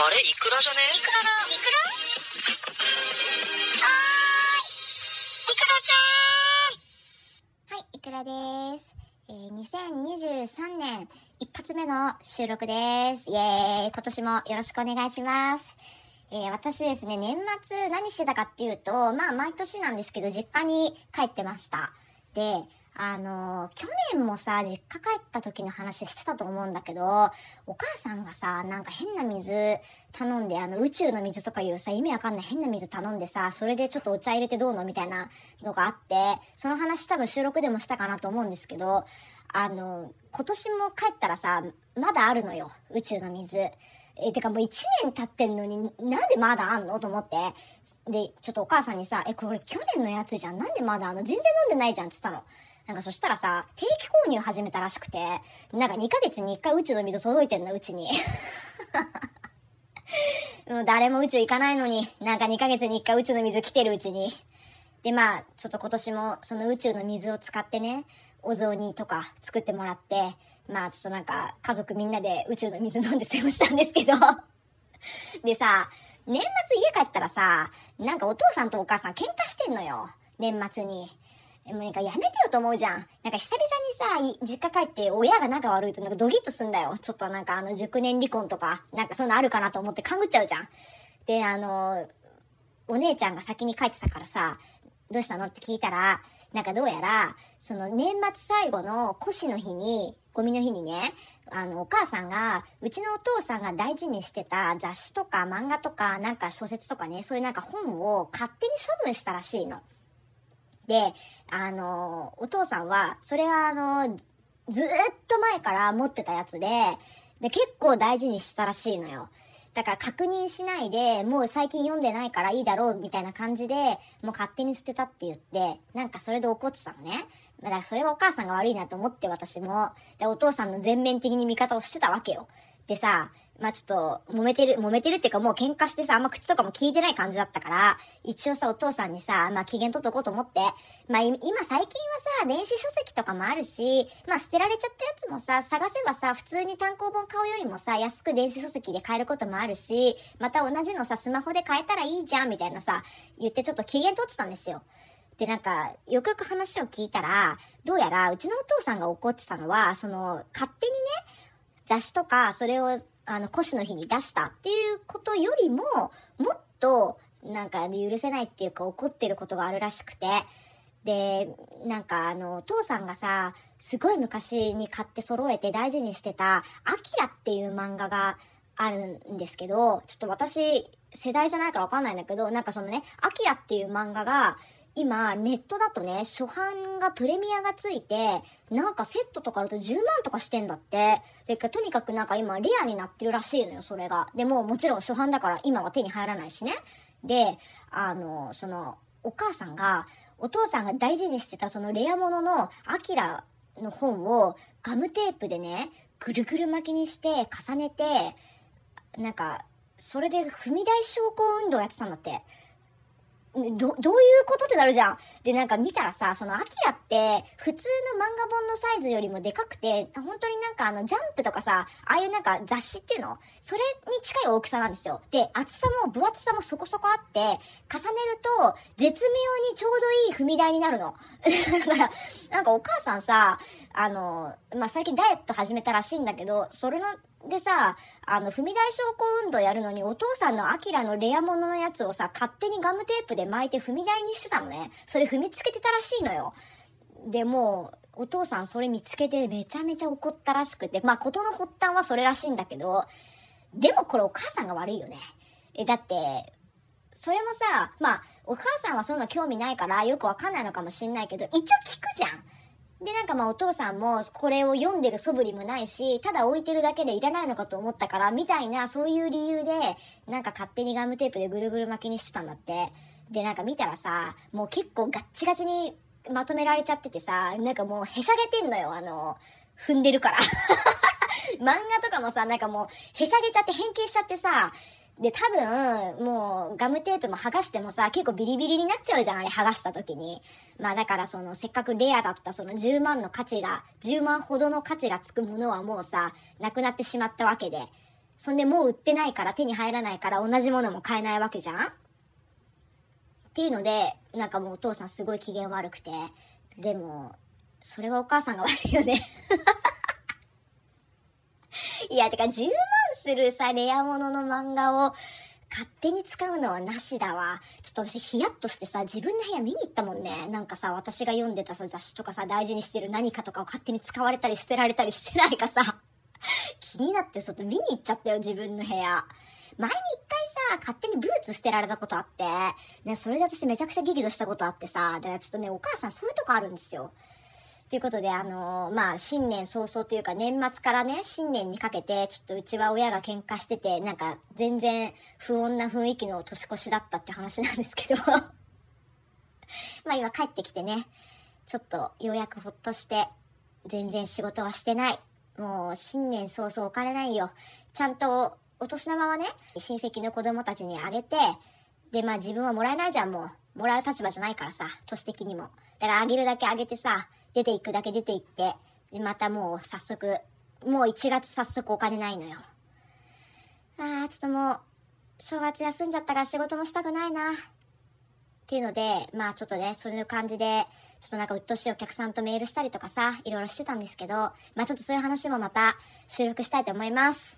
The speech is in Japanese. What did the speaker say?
あれ？イクラじゃね？イクラだ。イクラはーい。イクラちゃんはい、イクラです。えー、2023年一発目の収録です。イエーイ今年もよろしくお願いします。えー、私ですね、年末何してたかっていうと、まあ毎年なんですけど、実家に帰ってました。で、あの去年もさ、実家帰った時の話してたと思うんだけど、お母さんがさ、なんか変な水頼んで、あの宇宙の水とかいうさ、意味わかんない変な水頼んでさ、それでちょっとお茶入れてどうのみたいなのがあって、その話多分収録でもしたかなと思うんですけど、あの、今年も帰ったらさ、まだあるのよ、宇宙の水。え、てかもう1年経ってんのに、なんでまだあんのと思って。で、ちょっとお母さんにさ、え、これ去年のやつじゃん。なんでまだあの？全然飲んでないじゃんって言ったの。なんかそしたらさ、定期購入始めたらしくて、なんか2ヶ月に1回宇宙の水届いてんの、うちに。もう誰も宇宙行かないのに、なんか2ヶ月に1回宇宙の水来てるうちに。で、まあ、ちょっと今年もその宇宙の水を使ってね、お雑煮とか作ってもらって、まあちょっとなんか家族みんなで宇宙の水飲んで過ごしたんですけど。でさ、年末家帰ったらさ、なんかお父さんとお母さん喧嘩してんのよ。年末に。もうなんかやめてよと思うじゃん。なんか久々にさ、実家帰って親が仲悪いとなんかドギッとすんだよ。ちょっとなんかあの熟年離婚とか、なんかそういうのあるかなと思って勘ぐっちゃうじゃん。で、あの、お姉ちゃんが先に帰ってたからさ、どうしたのって聞いたら、なんかどうやら、その年末最後の腰の日に、ゴミの日にね、あの、お母さんが、うちのお父さんが大事にしてた雑誌とか漫画とか、なんか小説とかね、そういうなんか本を勝手に処分したらしいの。で、あの、お父さんは、それはあの、ずっと前から持ってたやつで、で、結構大事にしたらしいのよ。だから確認しないで、もう最近読んでないからいいだろうみたいな感じで、もう勝手に捨てたって言って、なんかそれで怒ってたのね。だからそれはお母さんが悪いなと思って私も。で、お父さんの全面的に味方をしてたわけよ。でさ、まあちょっと、揉めてる、揉めてるっていうかもう喧嘩してさ、あんま口とかも聞いてない感じだったから、一応さ、お父さんにさ、まあ機嫌取っとこうと思って、まあ今最近はさ、電子書籍とかもあるし、まあ捨てられちゃったやつもさ、探せばさ、普通に単行本買うよりもさ、安く電子書籍で買えることもあるし、また同じのさ、スマホで買えたらいいじゃん、みたいなさ、言ってちょっと機嫌取ってたんですよ。で、なんか、よくよく話を聞いたら、どうやら、うちのお父さんが怒ってたのは、その、勝手にね、雑誌とか、それを、あの、腰の日に出したっていうことよりも、もっと、なんか、許せないっていうか、怒ってることがあるらしくて、で、なんか、あの、お父さんがさ、すごい昔に買って揃えて大事にしてた、アキラっていう漫画があるんですけど、ちょっと私、世代じゃないからわかんないんだけど、なんかそのね、アキラっていう漫画が、今、ネットだとね、初版がプレミアがついて、なんかセットとかだと10万とかしてんだって。で、とにかくなんか今、レアになってるらしいのよ、それが。でも、もちろん初版だから今は手に入らないしね。で、あの、その、お母さんが、お父さんが大事にしてたそのレアものの、アキラの本をガムテープでね、ぐるぐる巻きにして重ねて、なんか、それで踏み台昇降運動やってたんだって。ど、どういうことってなるじゃん。で、なんか見たらさ、そのアキラって、普通の漫画本のサイズよりもでかくて、本当になんかあの、ジャンプとかさ、ああいうなんか雑誌っていうのそれに近い大きさなんですよ。で、厚さも分厚さもそこそこあって、重ねると、絶妙にちょうどいい踏み台になるの。だから、なんかお母さんさ、あの、まあ、最近ダイエット始めたらしいんだけど、それの、でさ、あの、踏み台昇降運動やるのに、お父さんのアキラのレアもののやつをさ、勝手にガムテープで巻いて踏み台にしてたのね。それ踏みつけてたらしいのよ。で、も、お父さんそれ見つけてめちゃめちゃ怒ったらしくて、まあ、ことの発端はそれらしいんだけど、でもこれお母さんが悪いよね。え、だって、それもさ、まあ、お母さんはそんな興味ないからよくわかんないのかもしんないけど、一応聞くじゃん。で、なんかまあお父さんもこれを読んでる素振りもないし、ただ置いてるだけでいらないのかと思ったから、みたいなそういう理由で、なんか勝手にガムテープでぐるぐる巻きにしてたんだって。で、なんか見たらさ、もう結構ガッチガチにまとめられちゃっててさ、なんかもうへしゃげてんのよ、あの、踏んでるから。漫画とかもさ、なんかもうへしゃげちゃって変形しちゃってさ、で、多分、もう、ガムテープも剥がしてもさ、結構ビリビリになっちゃうじゃん、あれ剥がした時に。まあだからその、せっかくレアだったその10万の価値が、10万ほどの価値がつくものはもうさ、なくなってしまったわけで。そんでもう売ってないから手に入らないから同じものも買えないわけじゃんっていうので、なんかもうお父さんすごい機嫌悪くて、でも、それはお母さんが悪いよね いや、てか10万するさ、レアものの漫画を勝手に使うのはなしだわ。ちょっと私ヒヤッとしてさ、自分の部屋見に行ったもんね。なんかさ、私が読んでたさ、雑誌とかさ、大事にしてる何かとかを勝手に使われたり捨てられたりしてないかさ。気になってちょっと見に行っちゃったよ、自分の部屋。前に一回さ、勝手にブーツ捨てられたことあって、ね、それで私めちゃくちゃ激怒したことあってさ、だからちょっとね、お母さんそういうとこあるんですよ。ということで、あのー、まあ、新年早々というか、年末からね、新年にかけて、ちょっとうちは親が喧嘩してて、なんか、全然不穏な雰囲気の年越しだったって話なんですけど まあ今帰ってきてね、ちょっとようやくほっとして、全然仕事はしてない。もう、新年早々お金ないよ。ちゃんと、お年玉はね、親戚の子供たちにあげて、で、まあ自分はもらえないじゃん、もう。もらう立場じゃないからさ、年的にも。だからあげるだけあげてさ、出ていくだけ出ていって、で、またもう早速、もう1月早速お金ないのよ。ああ、ちょっともう、正月休んじゃったから仕事もしたくないな。っていうので、まあちょっとね、そういう感じで、ちょっとなんかうっとしいお客さんとメールしたりとかさ、いろいろしてたんですけど、まあちょっとそういう話もまた収録したいと思います。